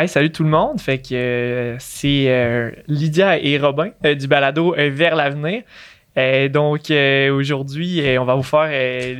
Hey, salut tout le monde. Fait que euh, c'est euh, Lydia et Robin euh, du balado Vers l'avenir. donc aujourd'hui, on va vous faire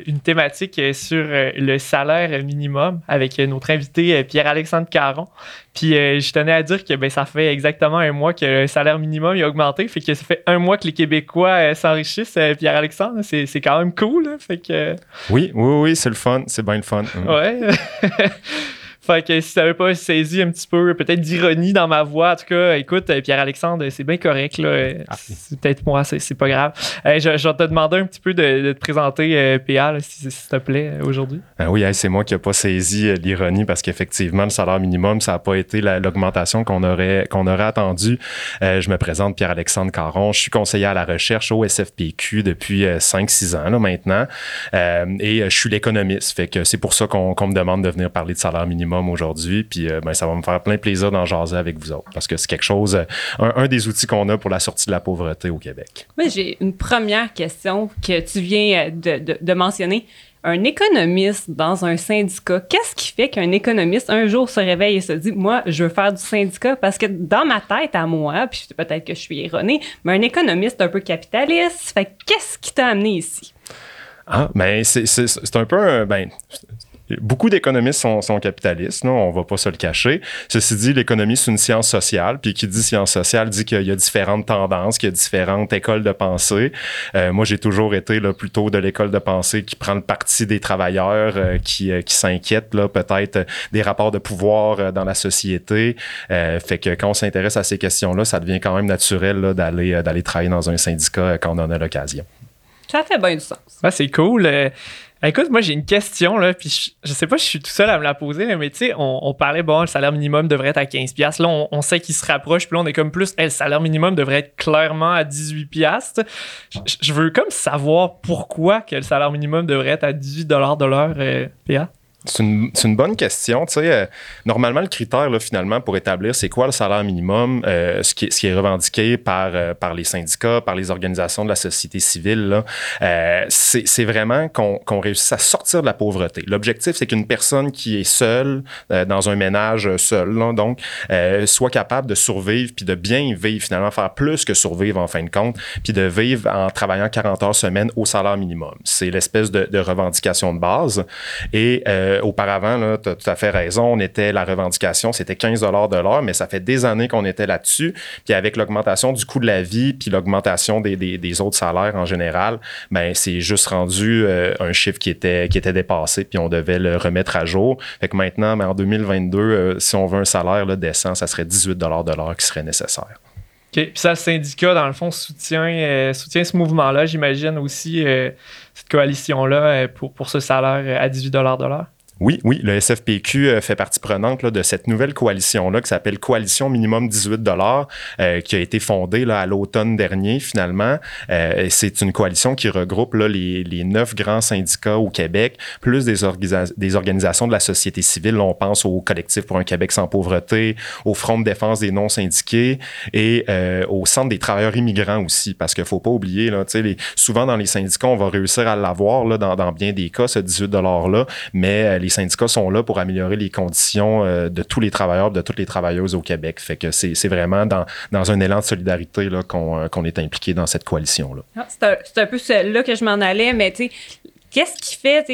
une thématique sur le salaire minimum avec notre invité Pierre-Alexandre Caron. Puis je tenais à dire que ben, ça fait exactement un mois que le salaire minimum a augmenté. Fait que ça fait un mois que les Québécois s'enrichissent. Pierre-Alexandre, c'est, quand même cool. Fait que... Oui, oui, oui, c'est le fun. C'est bien le fun. Ouais. Fait que si t'avais pas saisi un petit peu, peut-être d'ironie dans ma voix, en tout cas, écoute, euh, Pierre-Alexandre, c'est bien correct, là. Ah. C'est peut-être moi, c'est pas grave. je, je, vais te demander un petit peu de, te présenter, euh, PA, s'il te plaît, euh, aujourd'hui. Ah oui, c'est moi qui n'ai pas saisi l'ironie parce qu'effectivement, le salaire minimum, ça n'a pas été l'augmentation qu'on aurait, qu'on aurait attendu. je me présente Pierre-Alexandre Caron. Je suis conseiller à la recherche au SFPQ depuis 5-6 ans là, maintenant. et je suis l'économiste. Fait que c'est pour ça qu'on me demande de venir parler de salaire minimum aujourd'hui. Puis euh, ben, ça va me faire plein plaisir d'en jaser avec vous autres parce que c'est quelque chose, euh, un, des outils qu'on a pour la sortie de la pauvreté au Québec. J'ai une première question que tu viens euh, de, mentionner un économiste dans un syndicat, qu'est-ce qui fait qu'un économiste un jour se réveille et se dit moi je veux faire du syndicat? Parce que dans ma tête à moi, puis peut-être que je suis erronée, mais un économiste un peu capitaliste, fait qu'est-ce qui t'a amené ici? Ah, ben c'est un peu ben Beaucoup d'économistes sont, capitalistes, non, on va pas se le cacher. Ceci dit, l'économie, c'est une science sociale, puis qui dit science sociale dit qu'il y a différentes tendances, qu'il y a différentes écoles de pensée. Euh, moi, j'ai toujours été là, plutôt de l'école de pensée qui prend le parti des travailleurs, euh, qui, euh, qui s'inquiète peut-être des rapports de pouvoir dans la société. fait que quand on s'intéresse à ces questions-là, ça devient quand même naturel d'aller d'aller travailler dans un syndicat quand on en a l'occasion. Ça fait bien du sens. c'est cool. Écoute, moi j'ai une question là, puis je, sais pas si je suis tout seul à me la poser, mais tu sais, on, parlait bon, le salaire minimum devrait être à 15 Là, on, sait qu'il se rapproche, puis là on est comme plus, le salaire minimum devrait être clairement à 18 piastres. Je, veux comme savoir pourquoi que le salaire minimum devrait être à 18 dollars de l'heure, euh, PA. C'est une, une, bonne question. Tu sais, euh, normalement, le critère, là, finalement, pour établir c'est quoi le salaire minimum, euh, ce, qui est, ce, qui est, revendiqué par, euh, par les syndicats, par les organisations de la société civile, euh, c'est vraiment qu'on qu'on réussisse à sortir de la pauvreté. L'objectif, c'est qu'une personne qui est seule, dans un ménage seul, là, donc, soit capable de survivre, puis de bien vivre, finalement, faire plus que survivre en fin de compte, puis de vivre en travaillant 40 heures semaine au salaire minimum. C'est l'espèce de, de, revendication de base. Et euh, auparavant, tu as tout à fait raison, on était la revendication, c'était 15 de l'heure, mais ça fait des années qu'on était là-dessus. Puis avec l'augmentation du coût de la vie, puis l'augmentation des, autres salaires en général, ben c'est juste rendu euh, un chiffre qui était, dépassé, puis on devait le remettre à jour. Fait que maintenant, ben, en 2022, euh, si on veut un salaire là, décent, ça serait 18 de l'heure qui serait nécessaire. OK. Puis ça, le syndicat, dans le fond, soutient, soutient ce mouvement-là, j'imagine aussi, cette coalition-là, pour, pour ce salaire à 18 de l'heure. Oui, oui, le SFPQ euh, fait partie prenante de cette nouvelle coalition-là qui s'appelle Coalition Minimum 18 euh, qui a été fondée là, à l'automne dernier finalement. Euh, c'est une coalition qui regroupe là, les, neuf grands syndicats au Québec, plus des, des organisations de la société civile. on pense au Collectif pour un Québec sans pauvreté, au Front de défense des non-syndiqués et euh, au Centre des travailleurs immigrants aussi, parce qu'il faut pas oublier, là, les, souvent dans les syndicats, on va réussir à l'avoir là, dans, bien des cas, ce 18 $-là, mais euh, syndicats sont là pour améliorer les conditions euh, de tous les travailleurs, de toutes les travailleuses au Québec. Fait que c'est vraiment dans, dans un élan de solidarité euh, qu'on est impliqué dans cette coalition-là. Ah, c'est un, un, peu là que je m'en allais, mais tu sais, Qu'est-ce qui fait,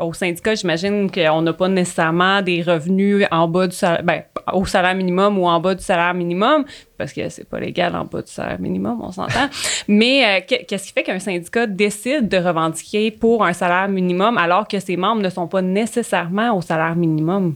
au syndicat, j'imagine qu'on n'a pas nécessairement des revenus en bas du salaire, ben, au salaire minimum ou en bas du salaire minimum, parce que c'est pas légal en bas du salaire minimum, on s'entend. Mais euh, qu'est-ce qui fait qu'un syndicat décide de revendiquer pour un salaire minimum alors que ses membres ne sont pas nécessairement au salaire minimum?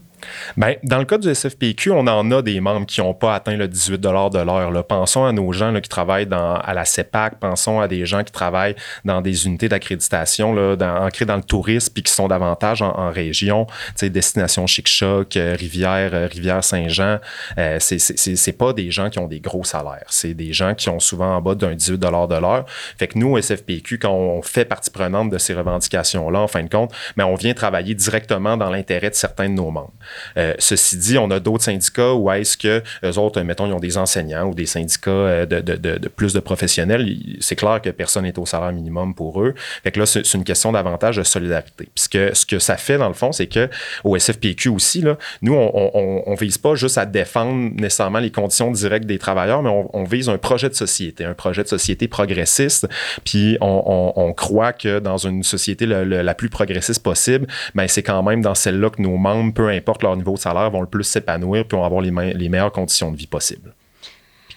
Bien, dans le cas du SFPQ, on en a des membres qui n'ont pas atteint le 18 de l'heure. Pensons à nos gens là, qui travaillent dans, à la CEPAC, pensons à des gens qui travaillent dans des unités d'accréditation ancrées dans le tourisme puis qui sont davantage en, région, destination Chic-Choc, euh, Rivière, euh, Rivière-Saint-Jean. Euh, c'est pas des gens qui ont des gros salaires. C'est des gens qui ont souvent en bas d'un 18 de l'heure. Fait que nous, au SFPQ, quand on fait partie prenante de ces revendications-là, en fin de compte, mais ben, on vient travailler directement dans l'intérêt de certains de nos membres. Ceci dit, on a d'autres syndicats où est-ce que eux autres, mettons, ils ont des enseignants ou des syndicats de, de, plus de professionnels. C'est clair que personne n'est au salaire minimum pour eux. Fait que là, c'est une question davantage de solidarité. Puisque ce que ça fait, dans le fond, c'est que au SFPQ aussi, là, nous, on ne vise pas juste à défendre nécessairement les conditions directes des travailleurs, mais on, vise un projet de société, un projet de société progressiste. Puis on, croit que dans une société la plus progressiste possible, ben, c'est quand même dans celle-là que nos membres, peu importe leur niveau de salaire, vont le plus s'épanouir puis vont avoir les, meilleures conditions de vie possibles.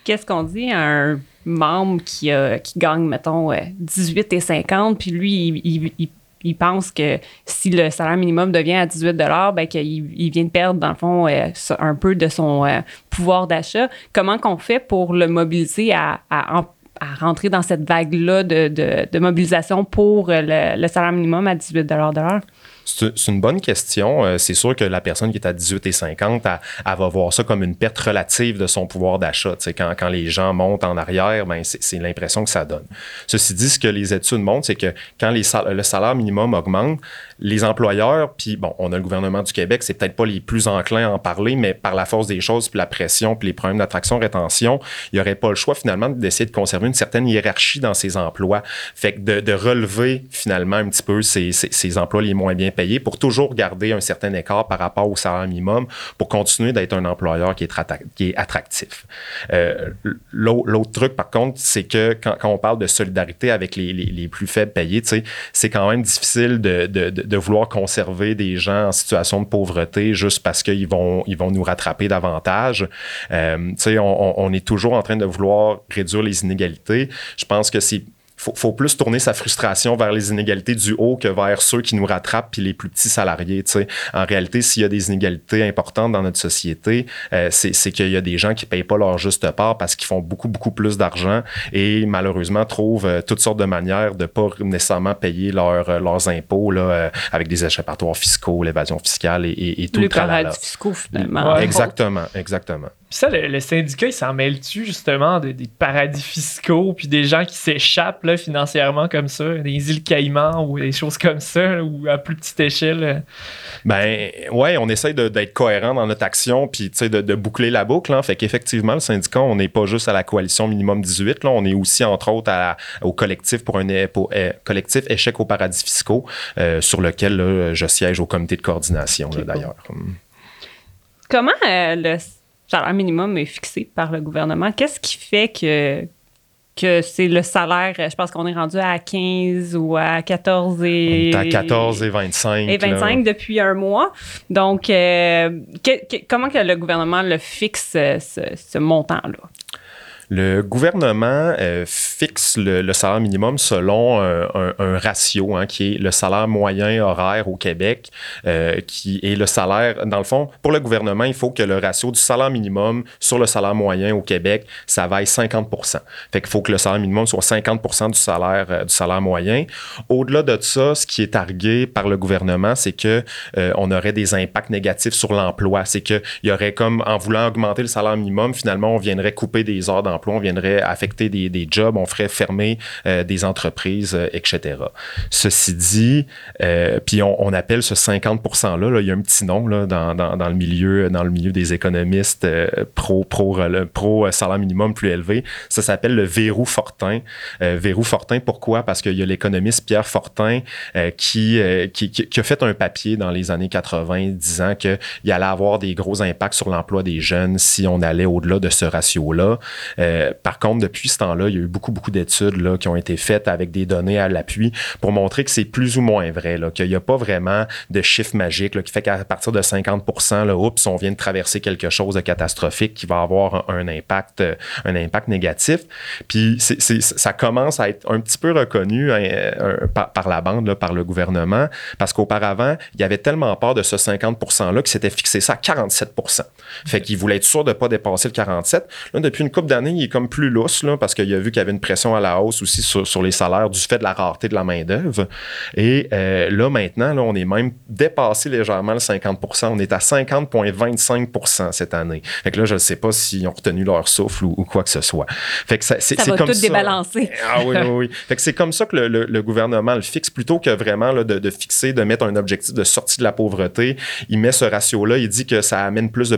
Qu'est-ce qu'on dit à un membre qui, qui gagne, mettons, 18 et 50, puis lui, il, il, pense que si le salaire minimum devient à 18 ben qu'il il vient de perdre, dans le fond, euh, un peu de son euh, pouvoir d'achat. Comment qu'on fait pour le mobiliser à, à, rentrer dans cette vague-là de, de, mobilisation pour le, le, salaire minimum à 18 de l'heure? C'est une bonne question. Euh, c'est sûr que la personne qui est à 18 et 50, elle, va voir ça comme une perte relative de son pouvoir d'achat. Quand, quand les gens montent en arrière, ben c'est l'impression que ça donne. Ceci dit, ce que les études montrent, c'est que quand les le salaire minimum augmente, les employeurs, puis bon, on a le gouvernement du Québec, c'est peut-être pas les plus enclins à en parler, mais par la force des choses, puis la pression, puis les problèmes d'attraction-rétention, il n'y aurait pas le choix finalement d'essayer de conserver une certaine hiérarchie dans ces emplois. Fait que de, de relever finalement un petit peu ces, ces, ces emplois les moins bien payés pour toujours garder un certain écart par rapport au salaire minimum pour continuer d'être un employeur qui est, qui est attractif. Euh, L'autre truc, par contre, c'est que quand, quand, on parle de solidarité avec les, les, les plus faibles payés, c'est quand même difficile de, de, de, vouloir conserver des gens en situation de pauvreté juste parce qu'ils vont, ils vont nous rattraper davantage. Euh, on, on est toujours en train de vouloir réduire les inégalités. Je pense que c'est faut, faut plus tourner sa frustration vers les inégalités du haut que vers ceux qui nous rattrapent puis les plus petits salariés. sais. En réalité, s'il y a des inégalités importantes dans notre société, euh, c'est qu'il y a des gens qui payent pas leur juste part parce qu'ils font beaucoup, beaucoup plus d'argent et malheureusement trouvent euh, toutes sortes de manières de pas nécessairement payer leur, euh, leurs impôts là, avec des échappatoires fiscaux, l'évasion fiscale et, et, et tout le paradis fiscaux, finalement. Exactement, exactement. Puis ça, le, syndicat, il s'en mêle-tu justement des paradis fiscaux, puis des gens qui s'échappent là, financièrement comme ça, des îles Caïmans ou des choses comme ça, ou à plus petite échelle? Ben ouais, on essaye d'être cohérent dans notre action, puis de, de boucler la boucle. Hein. Fait qu'effectivement, le syndicat, on n'est pas juste à la coalition minimum 18, là, on est aussi entre autres à au collectif pour un pour, euh, collectif échec aux paradis fiscaux, euh, sur lequel je siège au comité de coordination d'ailleurs. Comment euh, le salaire minimum est fixé par le gouvernement. Qu'est-ce qui fait que, que c'est le salaire, je pense qu'on est rendu à 15 ou à 14 et... à 14 et 25. Et 25 depuis un mois. Donc, euh, comment que le gouvernement le fixe, ce montant-là? Le gouvernement euh, fixe le, salaire minimum selon un, ratio hein, qui est le salaire moyen horaire au Québec, euh, qui est le salaire, dans le fond, pour le gouvernement, il faut que le ratio du salaire minimum sur le salaire moyen au Québec, ça vaille 50% Fait qu'il faut que le salaire minimum soit 50 du salaire, euh, du salaire moyen. Au-delà de ça, ce qui est targué par le gouvernement, c'est que on aurait des impacts négatifs sur l'emploi. C'est qu'il y aurait comme, en voulant augmenter le salaire minimum, finalement, on viendrait couper des heures d'emploi on viendrait affecter des, jobs, on ferait fermer euh, des entreprises, euh, etc. Ceci dit, euh, puis on, appelle ce 50 %-là, il y a un petit nom là, dans, le milieu, dans le milieu des économistes pro, pro, pro salaire minimum plus élevé. Ça s'appelle le verrou Fortin. verrou Fortin, pourquoi? Parce qu'il y a l'économiste Pierre Fortin qui, qui, a fait un papier dans les années 80 disant qu'il allait avoir des gros impacts sur l'emploi des jeunes si on allait au-delà de ce ratio-là. Par contre, depuis ce temps-là, il y a eu beaucoup, beaucoup d'études qui ont été faites avec des données à l'appui pour montrer que c'est plus ou moins vrai, qu'il n'y a pas vraiment de chiffre magique qui fait qu'à partir de 50 là, oups, on vient de traverser quelque chose de catastrophique qui va avoir un, impact, un impact négatif. Puis ça commence à être un petit peu reconnu hein, euh, par, la bande, par le gouvernement, parce qu'auparavant, il y avait tellement peur de ce 50 %-là que c'était fixé ça à 47% Fait qu'il voulait être sûr de ne pas dépasser le 47. Là, depuis une couple d'années, il est comme plus lousse, là, parce qu'il a vu qu'il y avait une pression à la hausse aussi sur, sur les salaires du fait de la rareté de la main-d'œuvre. Et euh, là, maintenant, là, on est même dépassé légèrement le 50 On est à 50,25% cette année. Fait que là, je ne sais pas s'ils ont retenu leur souffle ou, ou, quoi que ce soit. Fait que ça, c'est, ça c'est va comme tout ça. débalancer. Ah oui, oui, oui. Fait que c'est comme ça que le, le, le gouvernement le fixe, plutôt que vraiment là, de, de, fixer, de mettre un objectif de sortie de la pauvreté. Il met ce ratio-là. Il dit que ça amène plus de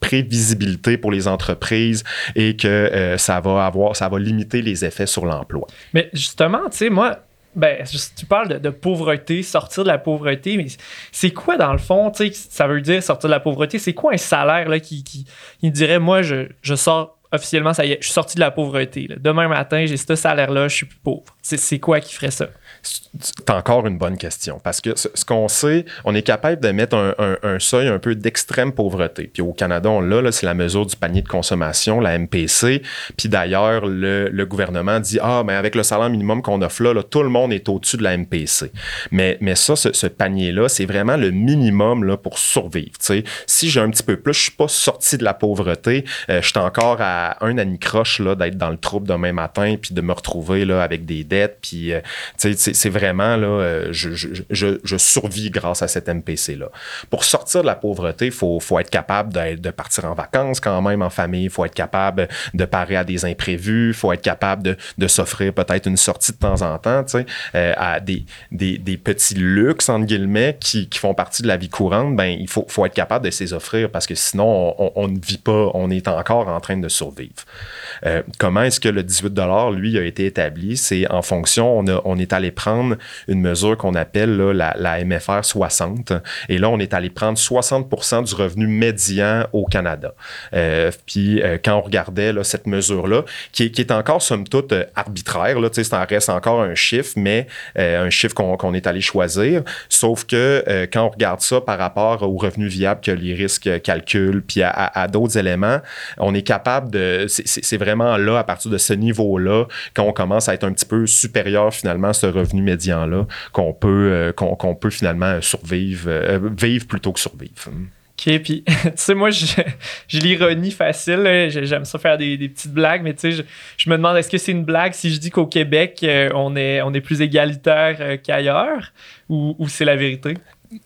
prévisibilité pour les entreprises et que euh, ça va avoir, ça va limiter les effets sur l'emploi. Mais justement, tu sais, moi, ben, tu parles de, pauvreté, sortir de la pauvreté, mais c'est quoi dans le fond, tu sais, ça veut dire sortir de la pauvreté, c'est quoi un salaire là, qui, qui, qui dirait, moi, je, je sors officiellement, ça y est, je suis sorti de la pauvreté. Demain matin, j'ai ce salaire-là, je suis plus pauvre. C'est quoi qui ferait ça? C'est encore une bonne question. Parce que ce, qu'on sait, on est capable de mettre un, un, un seuil un peu d'extrême pauvreté. Puis au Canada, on l'a, c'est la mesure du panier de consommation, la MPC. Puis d'ailleurs, le, le, gouvernement dit Ah, mais avec le salaire minimum qu'on offre là, là, tout le monde est au-dessus de la MPC. Mais, mais ça, ce, ce panier-là, c'est vraiment le minimum là, pour survivre. Si j'ai un petit peu plus, je suis pas sorti de la pauvreté, euh, je suis encore à un anicroche d'être dans le trouble demain matin, puis de me retrouver là, avec des dettes. Puis, euh, c'est vraiment, là, euh, je, je, je, survis grâce à cette MPC-là. Pour sortir de la pauvreté, il faut, faut être capable de, partir en vacances quand même en famille, il faut être capable de parer à des imprévus, il faut être capable de, de s'offrir peut-être une sortie de temps en temps, euh, à des, des, des, petits luxes, entre guillemets, qui, qui, font partie de la vie courante, ben, il faut, faut être capable de s'y offrir parce que sinon, on, on, ne vit pas, on est encore en train de survivre. Euh, comment est-ce que le 18 lui, a été établi? C'est en fonction, on, a, on est allé une mesure qu'on appelle la, MFR 60. Et là, on est allé prendre 60% du revenu médian au Canada. Euh, puis euh, quand on regardait cette mesure-là, qui, est encore somme toute euh, arbitraire, là, ça reste encore un chiffre, mais un chiffre qu'on qu est allé choisir. Sauf que quand on regarde ça par rapport au revenu viable que les risques calculent, puis à, à, à d'autres éléments, on est capable de... C'est vraiment là, à partir de ce niveau-là, quand on commence à être un petit peu supérieur finalement à ce revenu médian-là, qu'on peut, euh, qu'on qu peut finalement survivre, euh, vivre plutôt que survivre. OK, puis tu sais, moi, j'ai l'ironie facile. J'aime ça faire des, petites blagues, mais tu sais, je, je, me demande est-ce que c'est une blague si je dis qu'au Québec, euh, on, est, on est plus égalitaire qu'ailleurs ou, ou c'est la vérité?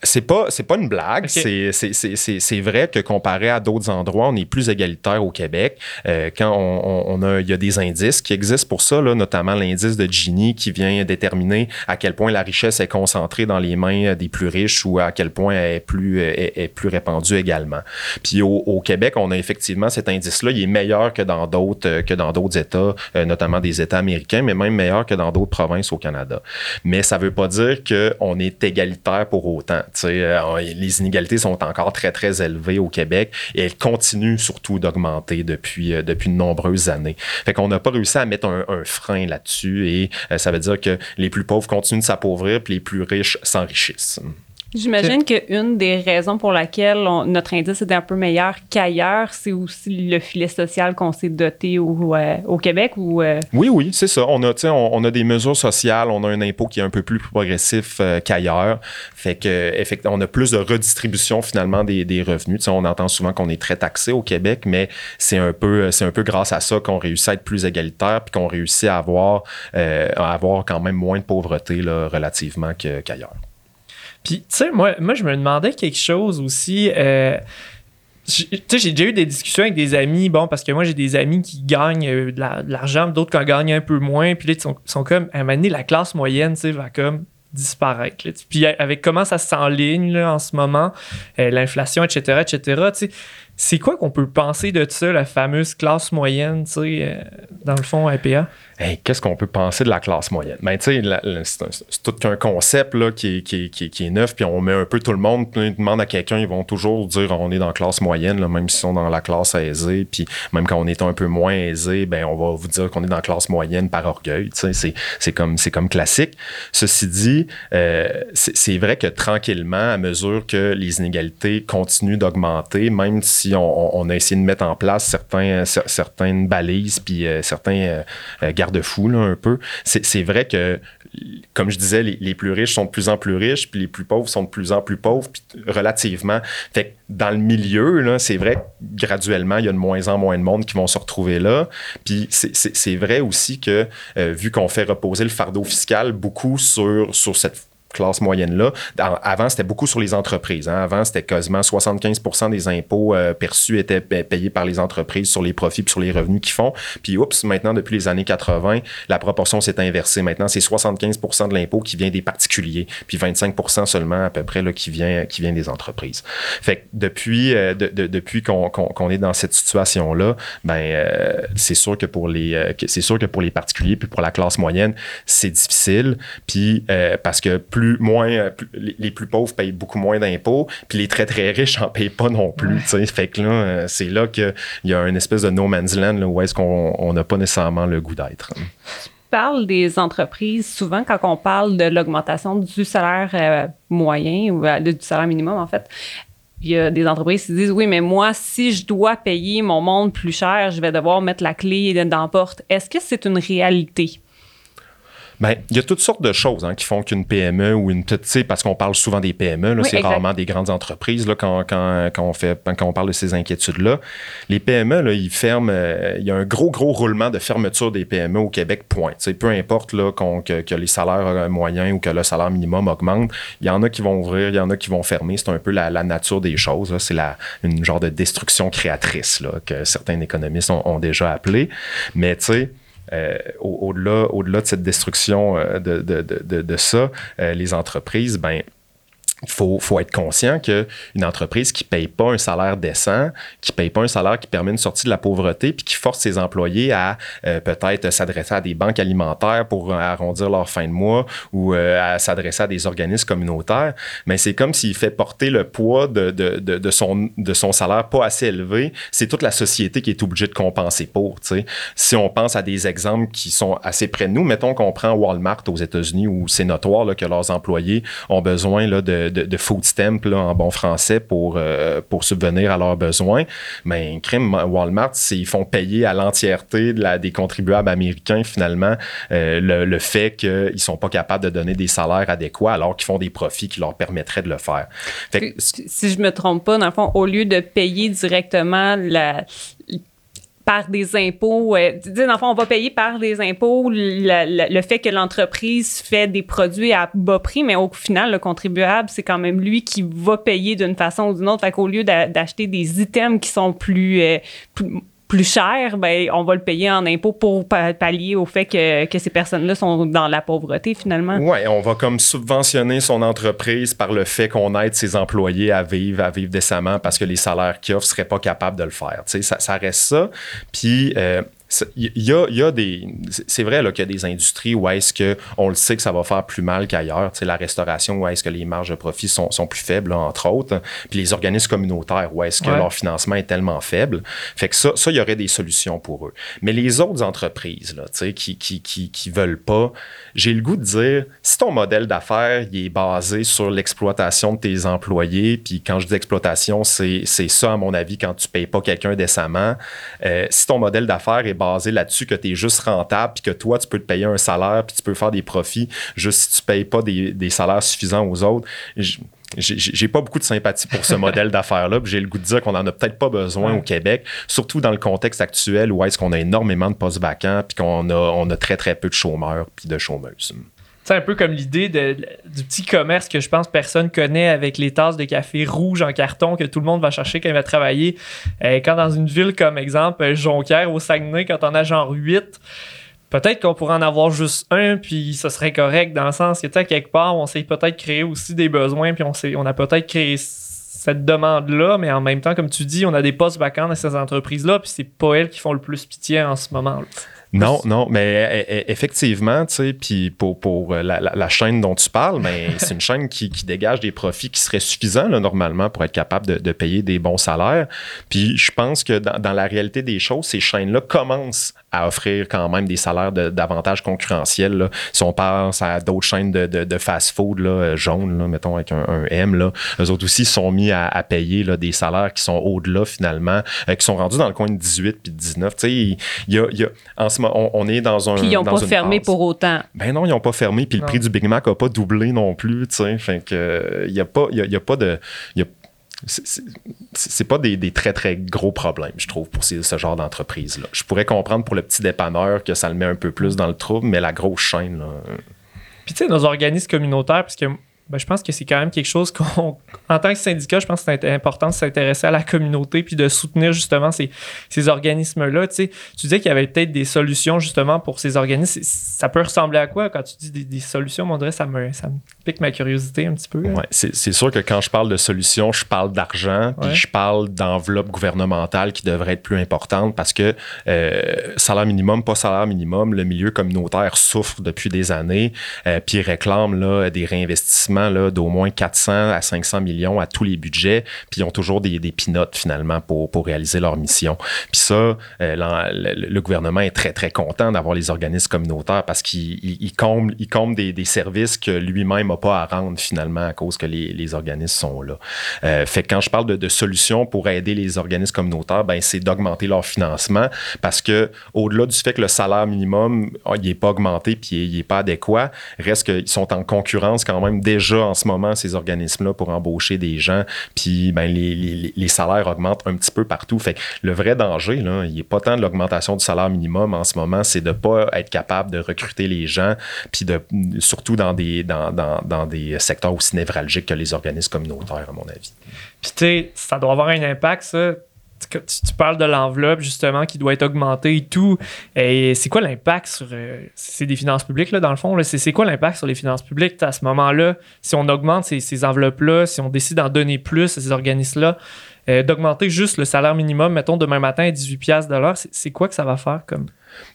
C'est pas c'est pas une blague. Okay. c'est vrai que comparé à d'autres endroits on est plus égalitaire au Québec. Euh, quand on, on, a il y a des indices qui existent pour ça là, notamment l'indice de Gini qui vient déterminer à quel point la richesse est concentrée dans les mains des plus riches ou à quel point elle est plus est, est plus répandue également. Puis au, au, Québec on a effectivement cet indice là il est meilleur que dans d'autres que dans d'autres États euh, notamment des États américains mais même meilleur que dans d'autres provinces au Canada. Mais ça veut pas dire que on est égalitaire pour autant euh, les inégalités sont encore très, très élevées au Québec et elles continuent surtout d'augmenter depuis, euh, depuis de nombreuses années. Fait qu'on n'a pas réussi à mettre un, frein là-dessus et euh, ça veut dire que les plus pauvres continuent de s'appauvrir puis les plus riches s'enrichissent. J'imagine qu'une des raisons pour laquelle on, notre indice est un peu meilleur qu'ailleurs, c'est aussi le filet social qu'on s'est doté au, euh, au, Québec ou euh... Oui, oui, c'est ça. On a, on, on, a des mesures sociales, on a un impôt qui est un peu plus progressif euh, qu'ailleurs. Fait que effectivement, on a plus de redistribution finalement des, des revenus. T'sais, on entend souvent qu'on est très taxé au Québec, mais c'est un peu, c'est un peu grâce à ça qu'on réussit à être plus égalitaire puis qu'on réussit à avoir, à avoir quand même moins de pauvreté là, relativement qu'ailleurs. Puis, tu sais, moi, moi, je me demandais quelque chose aussi. Euh, tu sais, j'ai déjà eu des discussions avec des amis, bon, parce que moi, j'ai des amis qui gagnent euh, de l'argent, d'autres qui en gagnent un peu moins. Puis là, ils sont, comme, à un moment donné, la classe moyenne, tu sais, va comme disparaître. Puis avec comment ça s'enligne en ce moment, euh, l'inflation, etc., etc., tu sais, c'est quoi qu'on peut penser de ça, la fameuse classe moyenne, tu sais, euh, dans le fond, APA? Qu'est-ce qu'on peut penser de la classe moyenne? Ben, tu sais, c'est tout qu'un concept là, qui, est, qui, qui, est neuf, puis on met un peu tout le monde, puis on demande à quelqu'un, ils vont toujours dire on est dans la classe moyenne, même s'ils sont dans la classe aisée, puis même quand on est un peu moins aisé, ben, on va vous dire qu'on est dans la classe moyenne par orgueil, tu sais, c'est comme, comme classique. Ceci dit, euh, c'est vrai que tranquillement, à mesure que les inégalités continuent d'augmenter, même si on, a essayé de mettre en place certains, certaines balises, puis certains garde-fous, un peu. C'est vrai que comme je disais, les, plus riches sont de plus en plus riches, puis les plus pauvres sont de plus en plus pauvres, puis relativement. Fait dans le milieu, c'est vrai graduellement, il y a de moins en moins de monde qui vont se retrouver là. Puis c'est vrai aussi que, euh, vu qu'on fait reposer le fardeau fiscal beaucoup sur, sur cette classe moyenne-là. Avant, c'était beaucoup sur les entreprises. Hein. Avant, c'était quasiment 75 des impôts euh, perçus étaient payés par les entreprises sur les profits et sur les revenus qu'ils font. Puis, oups, maintenant, depuis les années 80, la proportion s'est inversée. Maintenant, c'est 75 de l'impôt qui vient des particuliers, puis 25 seulement à peu près là, qui, vient, qui vient des entreprises. Fait que depuis, euh, depuis qu'on est dans cette situation-là, ben, euh, c'est sûr que pour les sûr que pour les particuliers puis pour la classe moyenne, c'est difficile. Puis parce que plus moins, euh, les plus pauvres payent beaucoup moins d'impôts, puis les très très riches n'en payent pas non plus. Fait que là, euh, c'est là qu'il y a une espèce de no man's land où est-ce qu'on n'a pas nécessairement le goût d'être. Tu parles des entreprises souvent quand on parle de l'augmentation du salaire euh, moyen ou du salaire minimum en fait. Il y a des entreprises qui disent oui, mais moi, si je dois payer mon monde plus cher, je vais devoir mettre la clé dans la porte. Est-ce que c'est une réalité? Bien, il y a toutes sortes de choses hein, qui font qu'une PME ou une petite, parce qu'on parle souvent des PME, c'est rarement des grandes entreprises là, quand, quand, quand, on fait, quand on parle de ces inquiétudes-là. Les PME, là, ils ferment, euh, il y a un gros, gros roulement de fermeture des PME au Québec, point. sais, peu importe là, que, que, les salaires euh, moyens ou que le salaire minimum augmente, il y en a qui vont ouvrir, il y en a qui vont fermer. C'est un peu la, la nature des choses. C'est une genre de destruction créatrice là, que certains économistes ont, ont déjà appelé. Mais tu sais, euh, au-delà, au-delà de cette destruction euh, de, de, de, de ça, euh, les entreprises, ben, il faut, faut, être conscient qu'une entreprise qui ne paye pas un salaire décent, qui ne paye pas un salaire qui permet une sortie de la pauvreté, puis qui force ses employés à euh, peut-être s'adresser à des banques alimentaires pour arrondir leur fin de mois ou euh, à s'adresser à des organismes communautaires, mais c'est comme s'il fait porter le poids de, de, de, son, de son salaire pas assez élevé. C'est toute la société qui est obligée de compenser pour. sais. Si on pense à des exemples qui sont assez près de nous, mettons qu'on prend Walmart aux États-Unis où c'est notoire là, que leurs employés ont besoin là, de de, food stamp en bon français pour, euh, pour subvenir à leurs besoins. Mais crime, Walmart, ils font payer à l'entièreté de des contribuables américains finalement euh, le, fait qu'ils ne sont pas capables de donner des salaires adéquats alors qu'ils font des profits qui leur permettraient de le faire. si je me trompe pas, dans le fond, au lieu de payer directement la, par des impôts. Euh, dans le fond, on va payer par des impôts le, fait que l'entreprise fait des produits à bas prix, mais au final, le contribuable, c'est quand même lui qui va payer d'une façon ou d'une autre. Fait qu'au lieu d'acheter des items qui sont plus, euh, plus plus cher, ben, on va le payer en impôts pour pallier au fait que, que ces personnes-là sont dans la pauvreté finalement. Oui, on va comme subventionner son entreprise par le fait qu'on aide ses employés à vivre, à vivre décemment parce que les salaires qu'ils offrent ne seraient pas capables de le faire. Ça, ça reste ça. Puis euh, il y a, y a, des. C'est vrai qu'il y a des industries où est-ce qu'on le sait que ça va faire plus mal qu'ailleurs. La restauration, où est-ce que les marges de profit sont, sont plus faibles, entre autres. Puis les organismes communautaires, où est-ce que leur financement est tellement faible. Fait que ça, ça, il y aurait des solutions pour eux. Mais les autres entreprises là, qui, qui, qui, qui veulent pas, j'ai le goût de dire si ton modèle d'affaires il est basé sur l'exploitation de tes employés, puis quand je dis exploitation, c'est ça, à mon avis, quand tu payes pas quelqu'un décemment. Euh, si ton modèle d'affaires est basé là-dessus que tu es juste rentable, puis que toi, tu peux te payer un salaire, puis tu peux faire des profits juste si tu payes pas des, salaires suffisants aux autres. J'ai pas beaucoup de sympathie pour ce modèle d'affaires-là. J'ai le goût de dire qu'on en a peut-être pas besoin au Québec, surtout dans le contexte actuel où est-ce qu'on a énormément de postes vacants puis qu'on a, on a très, très peu de chômeurs puis de chômeuses. C'est un peu comme l'idée du petit commerce que je pense personne connaît avec les tasses de café rouges en carton que tout le monde va chercher quand il va travailler. Euh, quand dans une ville comme exemple Jonquière au Saguenay, quand on a genre 8, peut-être qu'on pourrait en avoir juste un, puis ce serait correct dans le sens que, tu quelque part, on s'est peut-être créé aussi des besoins, puis on, on a peut-être créé cette demande-là, mais en même temps, comme tu dis, on a des postes vacants dans ces entreprises-là, puis c'est pas elles qui font le plus pitié en ce moment. -là. Non, non, mais e, e, effectivement, tu sais, puis pour, pour euh, la, chaîne dont tu parles, mais c'est une chaîne qui, dégage des profits qui seraient suffisants normalement pour être capable de, payer des bons salaires. Puis je pense que dans, la réalité des choses, ces chaînes-là commencent à offrir quand même des salaires davantage concurrentiels. Si on pense à d'autres chaînes de, de, fast-food là, jaunes, là, mettons avec un, M, là, eux autres aussi sont mis à, payer là, des salaires qui sont au-delà finalement, euh, qui sont rendus dans le coin de 18 puis 19. Il y a, y a, en ce moment, on, est dans un. Puis ils n'ont pas fermé pour autant. Ben non, ils n'ont pas fermé. Puis le prix du Big Mac n'a pas doublé non plus. Fait que, il n'y a, pas, y a, y a pas de. Y a, c'est pas des, très très gros problèmes, je trouve, pour ce genre d'entreprise-là. Je pourrais comprendre pour le petit dépanneur que ça le met un peu plus dans le trouble, mais la grosse chaîne. Euh. Puis tu sais, nos organismes communautaires, parce que ben, je pense que c'est quand même quelque chose qu'on, en tant que syndicat, je pense que c'est important de s'intéresser à la communauté puis de soutenir justement ces, organismes-là. Tu, sais, disais qu'il y avait peut-être des solutions justement pour ces organismes. Ça peut ressembler à quoi quand tu dis des, solutions? On dirait ça ça me pique ma curiosité un petit peu. Ouais, c'est, sûr que quand je parle de solutions, je parle d'argent puis je parle d'enveloppe gouvernementale qui devrait être plus importante parce que euh, salaire minimum, pas salaire minimum, le milieu communautaire souffre depuis des années euh, puis réclame là, des réinvestissements d'au moins 400 à 500 millions à tous les budgets, puis ils ont toujours des, des pinotes finalement pour, pour réaliser leur mission. Puis ça, euh, le, gouvernement est très, très content d'avoir les organismes communautaires parce qu'ils comblent, il comble des, des, services que lui-même n'a pas à rendre finalement à cause que les, les organismes sont là. Euh, fait que quand je parle de, solutions pour aider les organismes communautaires, ben, c'est d'augmenter leur financement parce que au-delà du fait que le salaire minimum, ah, il n'est pas augmenté puis il n'est pas adéquat, reste qu'ils sont en concurrence quand même déjà en ce moment ces organismes-là pour embaucher des gens, puis ben, les, salaires augmentent un petit peu partout. Fait le vrai danger, là, il n'est pas tant de l'augmentation du salaire minimum en ce moment, c'est de pas être capable de recruter les gens, puis de, surtout dans des, dans des secteurs aussi névralgiques que les organismes communautaires, à mon avis. Puis tu sais, ça doit avoir un impact, ça tu, tu, parles de l'enveloppe justement qui doit être augmentée et tout. Et c'est quoi l'impact sur. Euh, c'est des finances publiques, là, dans le fond. C'est quoi l'impact sur les finances publiques à ce moment-là? Si on augmente ces, enveloppes-là, si on décide d'en donner plus à ces organismes-là, euh, d'augmenter juste le salaire minimum, mettons demain matin à 18$ de l'heure, c'est quoi que ça va faire comme?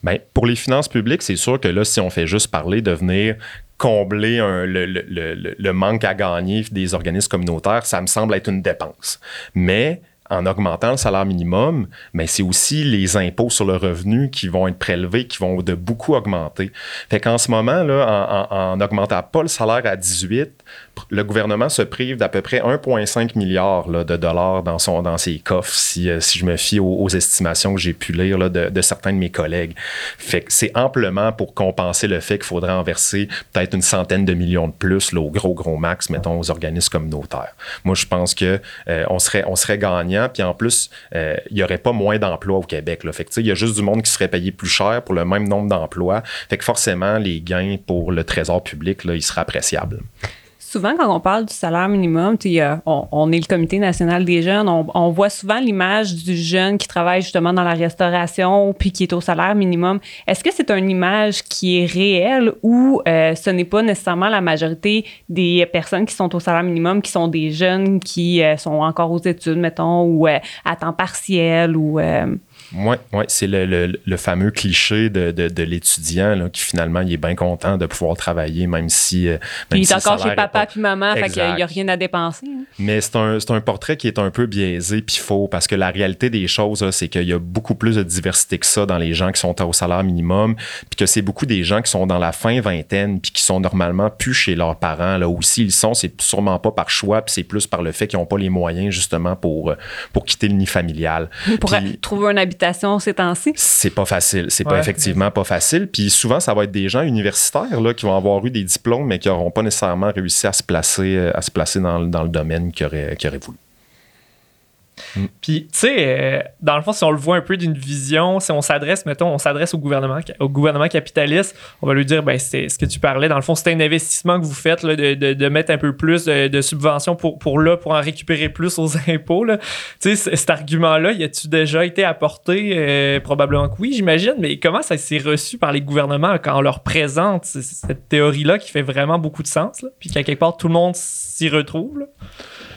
Bien, pour les finances publiques, c'est sûr que là, si on fait juste parler de venir combler le, le, le, le manque à gagner des organismes communautaires, ça me semble être une dépense. Mais en augmentant le salaire minimum, mais c'est aussi les impôts sur le revenu qui vont être prélevés, qui vont de beaucoup augmenter. Fait qu'en ce moment, en n'augmentant pas le salaire à 18, le gouvernement se prive d'à peu près 1,5 milliard de dollars dans, son, dans ses coffres, si, euh, si je me fie aux, estimations que j'ai pu lire de, certains de mes collègues. Fait c'est amplement pour compenser le fait qu'il faudrait en verser peut-être une centaine de millions de plus, au gros, gros max, mettons, aux organismes communautaires. Moi, je pense que euh, on, serait, on serait gagnant, puis en plus, euh, il n'y aurait pas moins d'emplois au Québec. Là. Fait il y a juste du monde qui serait payé plus cher pour le même nombre d'emplois. Fait que forcément, les gains pour le trésor public, là, ils seraient appréciables souvent, quand on parle du salaire minimum, on, on, est le Comité national des jeunes, on, voit souvent l'image du jeune qui travaille justement dans la restauration puis qui est au salaire minimum. Est-ce que c'est une image qui est réelle ou euh, ce n'est pas nécessairement la majorité des personnes qui sont au salaire minimum qui sont des jeunes qui euh, sont encore aux études, mettons, ou euh, à temps partiel ou... Oui, ouais, c'est le, fameux cliché de, de, l'étudiant qui finalement il est bien content de pouvoir travailler même si. Euh, puis il est encore chez papa puis maman, fait qu'il n'y a, rien à dépenser. Hein. Mais c'est un, un, portrait qui est un peu biaisé puis faux parce que la réalité des choses, c'est qu'il y a beaucoup plus de diversité que ça dans les gens qui sont au salaire minimum puis que c'est beaucoup des gens qui sont dans la fin vingtaine puis qui sont normalement plus chez leurs parents. Là, où s'ils sont, c'est sûrement pas par choix puis c'est plus par le fait qu'ils n'ont pas les moyens justement pour, euh, pour quitter le nid familial. Pour trouver un habitat ces temps-ci? C'est pas facile. C'est pas effectivement pas facile. Puis souvent, ça va être des gens universitaires là, qui vont avoir eu des diplômes, mais qui n'auront pas nécessairement réussi à se placer, euh, à se placer dans, dans le domaine qu'ils auraient, auraient voulu. Mm. Puis, tu sais, euh, dans le fond, si on le voit un peu d'une vision, si on s'adresse, mettons, on s'adresse au gouvernement, au gouvernement capitaliste, on va lui dire, ben, c'est ce que tu parlais, dans le fond, c'est un investissement que vous faites, de, mettre un peu plus de, subventions pour, pour là, pour en récupérer plus aux impôts, Tu sais, cet argument-là, y a-tu déjà été apporté? Euh, probablement que oui, j'imagine, mais comment ça s'est reçu par les gouvernements quand on leur présente cette théorie-là qui fait vraiment beaucoup de sens, puis qu'à quelque part, tout le monde s'y retrouve?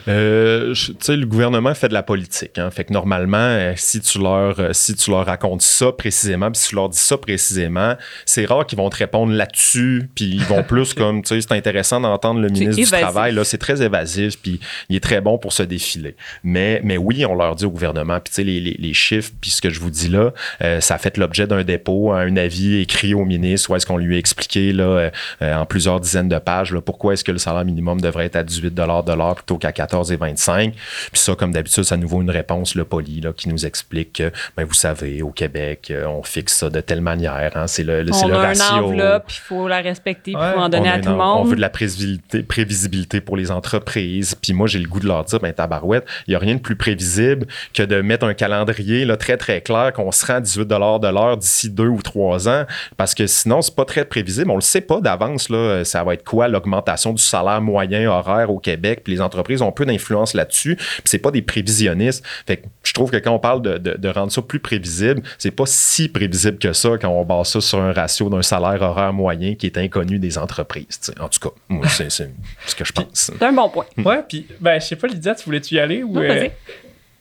Euh, tu sais, le gouvernement fait de la politique. Hein. Fait que normalement, euh, si tu leur, euh, si tu leur racontes ça précisément, puis si tu leur dis ça précisément, c'est rare qu'ils vont te répondre là-dessus, puis ils vont plus comme, tu sais, c'est intéressant d'entendre le ministre du Travail. Là, c'est très évasif, puis il est très bon pour se défiler. Mais, mais oui, on leur dit au gouvernement, puis tu sais, les, les, les, chiffres, puis ce que je vous dis là, ça a fait l'objet d'un dépôt, un avis écrit au ministre, où est-ce qu'on lui a expliqué là, en plusieurs dizaines de pages, là, pourquoi est-ce que le salaire minimum devrait être à 18 de l'heure plutôt qu'à 14 et 25. Puis ça, comme d'habitude, ça nous vaut une réponse le poli là, qui nous explique que, ben, vous savez, au Québec, euh, on fixe ça de telle manière. Hein, c'est le, on le a ratio. une enveloppe, il faut la respecter, il faut en donner à tout le monde. On veut de la prévisibilité, prévisibilité pour les entreprises. Puis moi, j'ai le goût de leur dire, ben, tabarouette, il n'y a rien de plus prévisible que de mettre un calendrier là, très, très clair qu'on se rend à 18 de l'heure d'ici deux ou trois ans. Parce que sinon, c'est pas très prévisible. On le sait pas d'avance, là, ça va être quoi l'augmentation du salaire moyen horaire au Québec. Puis les entreprises ont peu d'influence là-dessus. Puis c'est pas des prévisionnistes. Fait que je trouve que quand on parle de, de, rendre ça plus prévisible, c'est pas si prévisible que ça quand on base ça sur un ratio d'un salaire horaire moyen qui est inconnu des entreprises. En tout cas, moi, c'est ce que je pense. C'est un bon point. Ouais, puis ben, je sais pas, Lydia, tu voulais-tu y aller ou. Non, euh,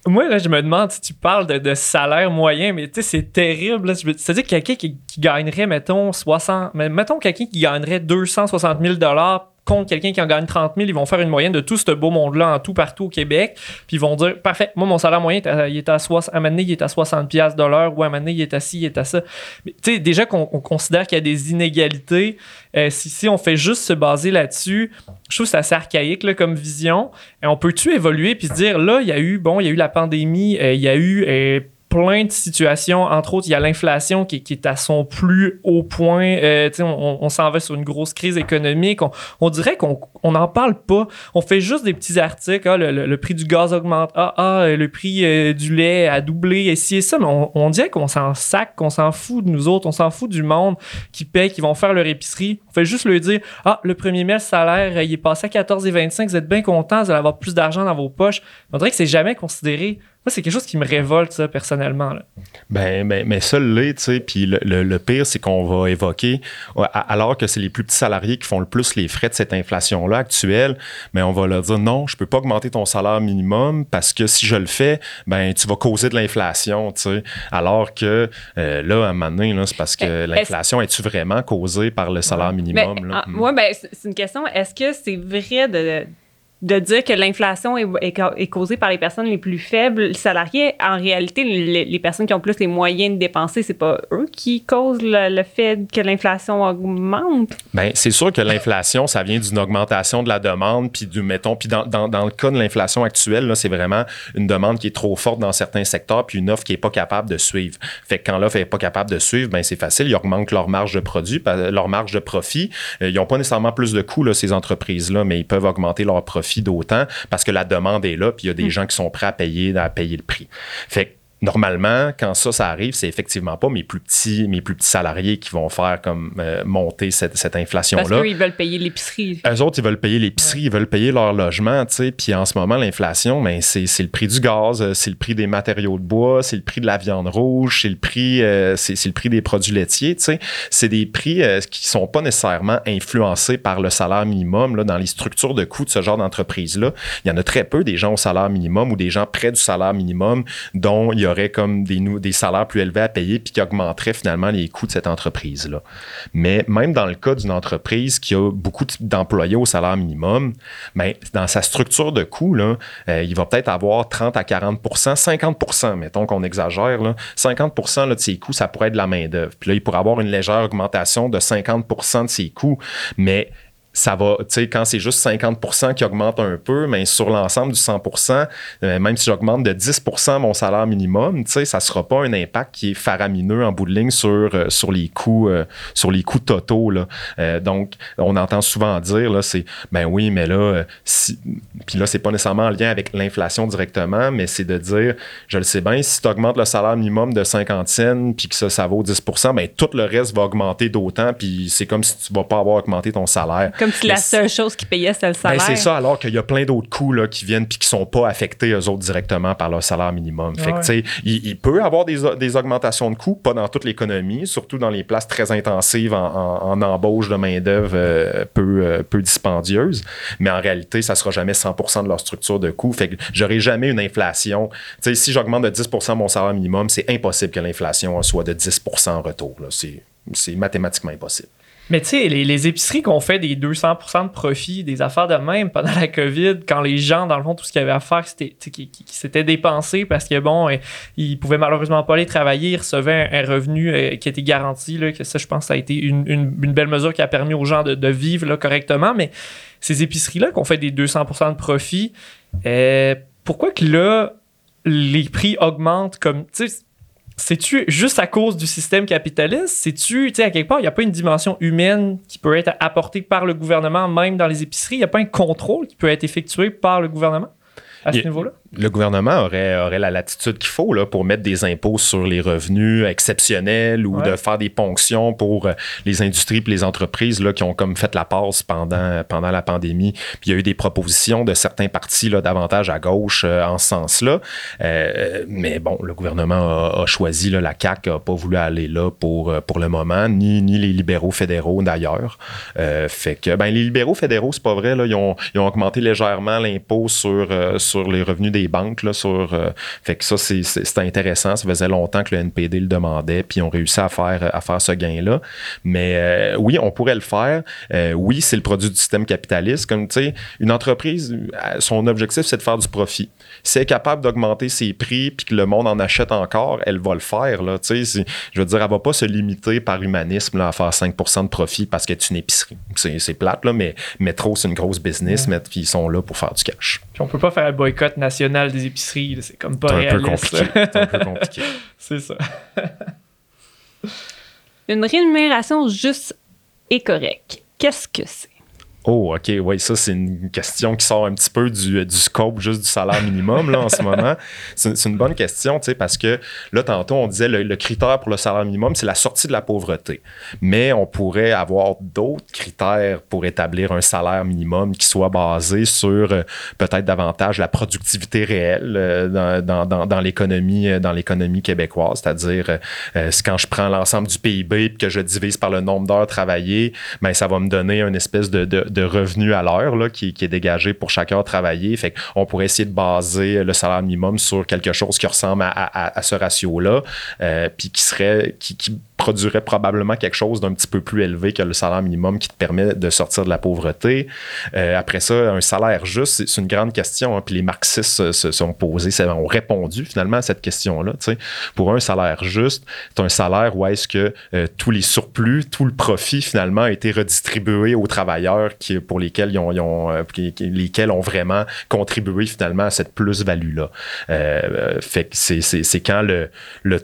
moi, là, je me demande si tu parles de, de salaire moyen, mais tu sais, c'est terrible. C'est-à-dire quelqu'un qui, qui, gagnerait, mettons, 60. Mais mettons quelqu'un qui gagnerait 260 000 contre quelqu'un qui en gagne 30 000, ils vont faire une moyenne de tout ce beau monde-là en tout partout au Québec. Puis ils vont dire, parfait, moi, mon salaire moyen, il est à, 60, à un il est à 60 de l'heure, ou à un il est à ci, il est à ça. Mais tu sais, déjà qu'on considère qu'il y a des inégalités, euh, si, on fait juste se baser là-dessus, je trouve c'est assez archaïque comme vision. On peut-tu évoluer puis se dire, là, il y a eu, bon, il y a eu la pandémie, euh, il y a eu... Euh, plein de situations. Entre autres, il y a l'inflation qui, qui, est à son plus haut point. Euh, on, on s'en va sur une grosse crise économique. On, on dirait qu'on n'en parle pas. On fait juste des petits articles. Ah, le, le, prix du gaz augmente. Ah, ah le prix euh, du lait a doublé. Et et ça. Mais on, on dirait qu'on s'en sac, qu'on s'en fout de nous autres. On s'en fout du monde qui paye, qui vont faire leur épicerie. Fait juste leur dire Ah, le premier mai, le salaire, il est passé à 14,25. Vous êtes bien contents. Vous allez avoir plus d'argent dans vos poches. On dirait que c'est jamais considéré c'est quelque chose qui me révolte, ça, personnellement. Ben, ben, mais ça l'est, tu sais. Puis le, pire, c'est qu'on va évoquer, alors que c'est les plus petits salariés qui font le plus les frais de cette inflation-là actuelle, mais on va leur dire non, je peux pas augmenter ton salaire minimum parce que si je le fais, ben, tu vas causer de l'inflation, tu sais. Alors que euh, là, à un moment donné, c'est parce que l'inflation est-tu vraiment causée par le salaire minimum? Là? Ah, ben, c'est une question. Est-ce que c'est vrai de de dire que l'inflation est, est, causée par les personnes les plus faibles salariés. En réalité, les, personnes qui ont plus les moyens de dépenser, c'est pas eux qui causent le, fait que l'inflation augmente? Bien, c'est sûr que l'inflation, ça vient d'une augmentation de la demande, puis du, mettons, puis dans, dans, dans, le cas de l'inflation actuelle, c'est vraiment une demande qui est trop forte dans certains secteurs, puis une offre qui est pas capable de suivre. Fait que quand l'offre est pas capable de suivre, ben c'est facile, ils augmentent leur marge de produit, leur marge de profit. Euh, ils n'ont pas nécessairement plus de coûts, là, ces entreprises-là, mais ils peuvent augmenter leur profit d'autant parce que la demande est là, puis il y a des mm. gens qui sont prêts à payer, à payer le prix. Fait normalement, quand ça, ça arrive, c'est effectivement pas mes plus petits, mes plus petits salariés qui vont faire comme euh, monter cette, cette inflation-là. Parce qu'ils veulent payer l'épicerie. Eux autres, ils veulent payer l'épicerie, ils veulent payer leur logement, tu sais. Puis en ce moment, l'inflation, ben, c'est, c'est le prix du gaz, euh, c'est le prix des matériaux de bois, c'est le prix de la viande rouge, c'est le prix, euh, c'est, c'est, le prix des produits laitiers, tu sais. C'est des prix qui sont pas nécessairement influencés par le salaire minimum, là, dans les structures de coûts de ce genre d'entreprise-là. Il y en a très peu des gens au salaire minimum ou des gens près du salaire minimum dont il y aurait comme des, salaires plus élevés à payer puis qui augmenteraient finalement les coûts de cette entreprise-là. Mais même dans le cas d'une entreprise qui a beaucoup d'employés au salaire minimum, ben, dans sa structure de coûts, là, euh, il va peut-être avoir 30 à 40% 50% mettons qu'on exagère, là, 50% de ses coûts, ça pourrait être de la main-d'œuvre. Puis là, il pourrait avoir une légère augmentation de 50% de ses coûts, mais ça va, tu sais, quand c'est juste 50% qui augmente un peu, mais sur l'ensemble du 100% euh, même si j'augmente de 10% mon salaire minimum, tu sais, ça sera pas un impact qui est faramineux en bout de ligne sur, euh, sur les coûts, euh, sur les coûts totaux, là. donc, on entend souvent dire, là, c'est, ben oui, mais là, si, puis là, c'est pas nécessairement en lien avec l'inflation directement, mais c'est de dire, je le sais bien, si tu augmentes le salaire minimum de 50 cents, puis que ça, ça vaut 10% ben tout le reste va augmenter d'autant, puis c'est comme si tu vas pas avoir augmenté ton salaire si la seule chose qui payait, c'était le Ben, salaire. c'est ça, alors qu'il y a plein d'autres coûts là, qui viennent puis qui sont pas affectés, eux autres, directement par leur salaire minimum. Fait que, Ouais. tu sais, il, il peut avoir des, augmentations de coûts, pas dans toute l'économie, surtout dans les places très intensives en, en- en embauche de main-d'œuvre euh, peu, euh, peu dispendieuse. Mais en réalité, ça sera jamais 100 de leur structure de coûts. Fait que j'aurai jamais une inflation. Tu sais, si j'augmente de 10 mon salaire minimum, c'est impossible que l'inflation soit de 10 en retour. là. C'est c'est mathématiquement impossible. Mais tu sais, les, les épiceries qu'on fait des 200% de profit, des affaires de même pendant la COVID, quand les gens, dans le fond, tout ce qu'ils avaient à faire, c'était qui, qui- qui s'étaient dépensés parce que bon, euh, ils pouvaient malheureusement pas aller travailler, ils recevaient un, revenu euh, qui était garanti. Là, que ça, je pense, ça a été une, une- une belle mesure qui a permis aux gens de, de vivre là, correctement. Mais ces épiceries-là qu'on fait des 200% de profit, euh, pourquoi que là, les prix augmentent comme. tu sais, c'est-tu juste à cause du système capitaliste? C'est-tu, tu sais, à quelque part, il n'y a pas une dimension humaine qui peut être apportée par le gouvernement, même dans les épiceries? Il n'y a pas un contrôle qui peut être effectué par le gouvernement à ce niveau-là? Le gouvernement aurait, aurait la latitude qu'il faut là, pour mettre des impôts sur les revenus exceptionnels ou Ouais. de faire des ponctions pour euh, les industries et les entreprises là, qui ont comme fait la passe pendant, pendant la pandémie. Puis il y a eu des propositions de certains partis là, davantage à gauche euh, en ce sens-là. Euh, mais bon, le gouvernement a, a choisi, là, la CAQ n'a pas voulu aller là pour, pour le moment, ni, ni les libéraux fédéraux d'ailleurs. Euh, fait que ben, les libéraux fédéraux, c'est pas vrai, là, ils, ont, ils ont augmenté légèrement l'impôt sur, sur les revenus des banques. Là, sur, euh, fait que ça, c'est, intéressant. Ça faisait longtemps que le NPD le demandait, puis ils ont réussi à faire, à faire ce gain-là. Mais euh, oui, on pourrait le faire. Euh, oui, c'est le produit du système capitaliste. Comme tu sais, une entreprise, son objectif, c'est de faire du profit. Si elle est capable d'augmenter ses prix, puis que le monde en achète encore, elle va le faire. Là, tu sais, je veux dire, elle va pas se limiter par humanisme là, à faire 5 de profit parce qu'elle est une épicerie. C'est, plate, là, mais Métro, c'est une grosse business, mais puis ils sont là pour faire du cash. Puis on peut pas faire un boycott national des épiceries, c'est comme pas C'est un peu réaliste. C'est un peu compliqué. c'est ça. Une rémunération juste et correcte. Qu'est-ce que c'est? Oh, OK, oui, ça, c'est une question qui sort un petit peu du, du scope juste du salaire minimum là, en ce moment. C'est une bonne question, tu sais, parce que là, tantôt, on disait le, le critère pour le salaire minimum, c'est la sortie de la pauvreté. Mais on pourrait avoir d'autres critères pour établir un salaire minimum qui soit basé sur euh, peut-être davantage la productivité réelle euh, dans, dans, dans, l'économie euh, dans l'économie québécoise, c'est-à-dire euh, euh, c'est quand je prends l'ensemble du PIB et que je divise par le nombre d'heures travaillées, ben, ça va me donner une espèce de, de, de revenu à l'heure qui, qui est dégagé pour chaque heure. Fait on pourrait essayer de baser le salaire minimum sur quelque chose qui ressemble à, ce ratio-là, euh, puis qui serait qui produirait probablement quelque chose d'un petit peu plus élevé que le salaire minimum qui te permet de sortir de la pauvreté. Euh, après ça, un salaire juste, c'est- une grande question. hein, puis les marxistes se, sont posés, ont répondu finalement à cette question-là. Pour un salaire juste, c'est un salaire où est-ce que euh, tous les surplus, tout le profit finalement a été redistribué aux travailleurs qui, pour lesquels ils ont, euh, lesquels ont vraiment contribué finalement à cette plus-value-là. Fait que c'est- quand le,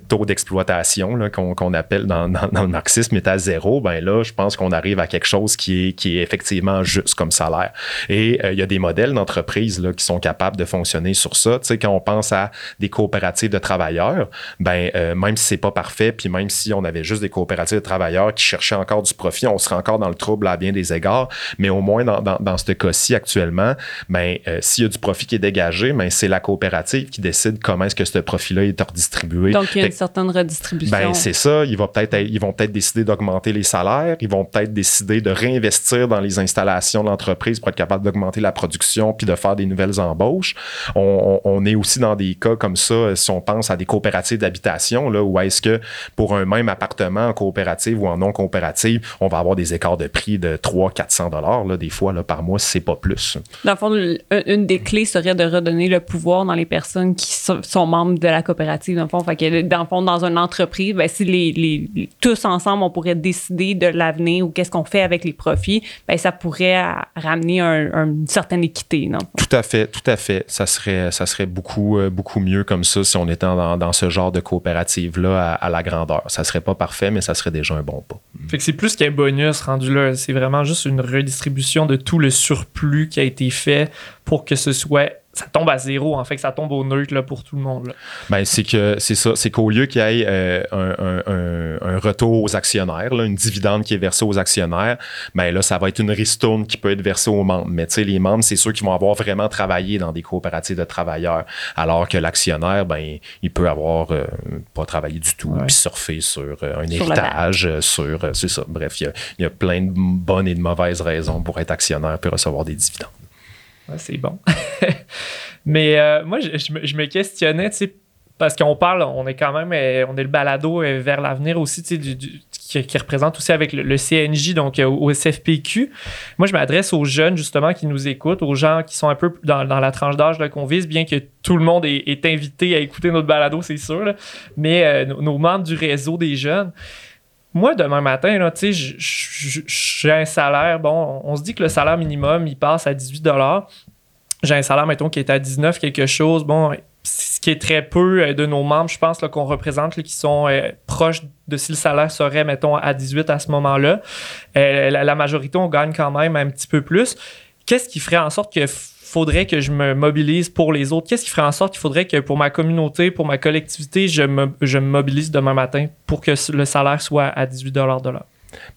taux d'exploitation qu'on appelle dans, dans- dans le marxisme est à zéro, ben là, je pense qu'on arrive à quelque chose qui est, qui est effectivement juste comme salaire. Et euh, il y a des modèles d'entreprises qui sont capables de fonctionner sur ça. Tu sais, quand on pense à des coopératives de travailleurs, ben euh, même si c'est pas parfait, puis même si on avait juste des coopératives de travailleurs qui cherchaient encore du profit, on serait encore dans le trouble à bien des égards. Mais au moins dans, dans, dans ce cas-ci actuellement, ben euh, s'il y a du profit qui est dégagé, ben c'est la coopérative qui décide comment est-ce que ce profit-là est redistribué. Donc, il y a une certaine redistribution. ben, c'est ça. Ils vont peut-être ils vont peut-être décider d'augmenter les salaires. Ils vont peut-être décider de réinvestir dans les installations de l'entreprise pour être capable d'augmenter la production puis de faire des nouvelles embauches. On, est aussi dans des cas comme ça, euh, si on pense à des coopératives d'habitation, là, où est-ce que pour un même appartement en coopérative ou en non coopérative, on va avoir des écarts de prix de 300-400 dollars des fois là, par mois, si c'est pas plus. Dans le fond, une des clés serait de redonner le pouvoir dans les personnes qui sont, membres de la coopérative. Dans le fond, fait que, dans le fond, dans une entreprise, ben, si les- tous ensemble, on pourrait décider de l'avenir ou qu'est-ce qu'on fait avec les profits, ben, ça pourrait ramener un- un- une certaine équité. Non? Tout à fait, tout à fait. Ça serait, ça serait beaucoup, euh, beaucoup mieux comme ça si on était dans, dans ce genre de coopérative-là à, à la grandeur. Ça serait pas parfait, mais ça serait déjà un bon pas. Fait que c'est plus qu'un bonus rendu là. C'est vraiment juste une redistribution de tout le surplus qui a été fait pour que ce soit ça tombe à zéro, en fait, que ça tombe au neutre là, pour tout le monde. Là. Ben, c'est que c'est ça, c'est qu'au lieu qu'il y ait euh, un, un, un, retour aux actionnaires, là, une dividende qui est versée aux actionnaires, ben là, ça va être une ristourne qui peut être versée aux membres. Mais tu sais, les membres, c'est ceux qui vont avoir vraiment travaillé dans des coopératives de travailleurs, alors que l'actionnaire, ben, il peut avoir euh, pas travaillé du tout, puis surfer sur euh, un héritage, sur, c'est ça. Bref, il y, y, a plein de bonnes et de mauvaises raisons pour être actionnaire puis recevoir des dividendes c'est bon. Mais euh, moi, je, me, questionnais, tu sais, parce qu'on parle, on est quand même, euh, on est le balado euh, vers l'avenir aussi, tu sais, qui, représente aussi avec le, CNJ, donc au SFPQ. Moi, je m'adresse aux jeunes, justement, qui nous écoutent, aux gens qui sont un peu dans, la tranche d'âge qu'on vise, bien que tout le monde est, invité à écouter notre balado, c'est sûr, mais nos membres du réseau des jeunes moi, demain matin, là, j'ai un salaire. Bon, on se dit que le salaire minimum, il passe à 18 J'ai un salaire, mettons, qui est à 19 quelque chose. Bon, ce qui est très peu euh, de nos membres, je pense, qu'on représente, qui sont euh, proches de si le salaire serait, mettons, à 18 à ce moment-là. Euh, la, majorité, on gagne quand même un petit peu plus. Qu'est-ce qui ferait en sorte que faudrait que je me mobilise pour les autres? Qu'est-ce qui ferait en sorte qu'il faudrait que pour ma communauté, pour ma collectivité, je me, mobilise demain matin pour que le salaire soit à 18 de l'heure?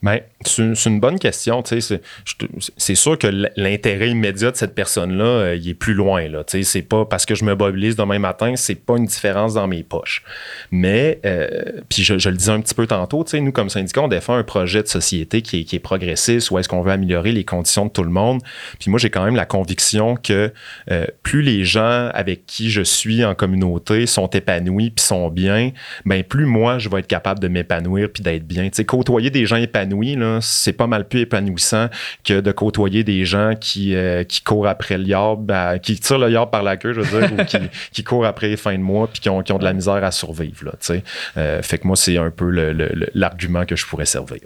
Ben, c'est une, bonne question. C'est sûr que l'intérêt immédiat de cette personne-là, euh, il est plus loin. C'est pas parce que je me mobilise demain matin, c'est pas une différence dans mes poches. Mais, euh, puis je, le disais un petit peu tantôt, nous, comme syndicat, on défend un projet de société qui est, qui est progressiste, où est-ce qu'on veut améliorer les conditions de tout le monde. Puis moi, j'ai quand même la conviction que euh, plus les gens avec qui je suis en communauté sont épanouis puis sont bien, ben plus moi, je vais être capable de m'épanouir puis d'être bien. côtoyer des gens épanoui, c'est pas mal plus épanouissant que de côtoyer des gens qui, euh, qui courent après le yard, ben, qui tirent le yard par la queue, je veux dire, ou qui, qui, courent après les fins de mois puis qui ont, qui ont de la misère à survivre. Là, euh, fait que moi, c'est un peu l'argument que je pourrais servir.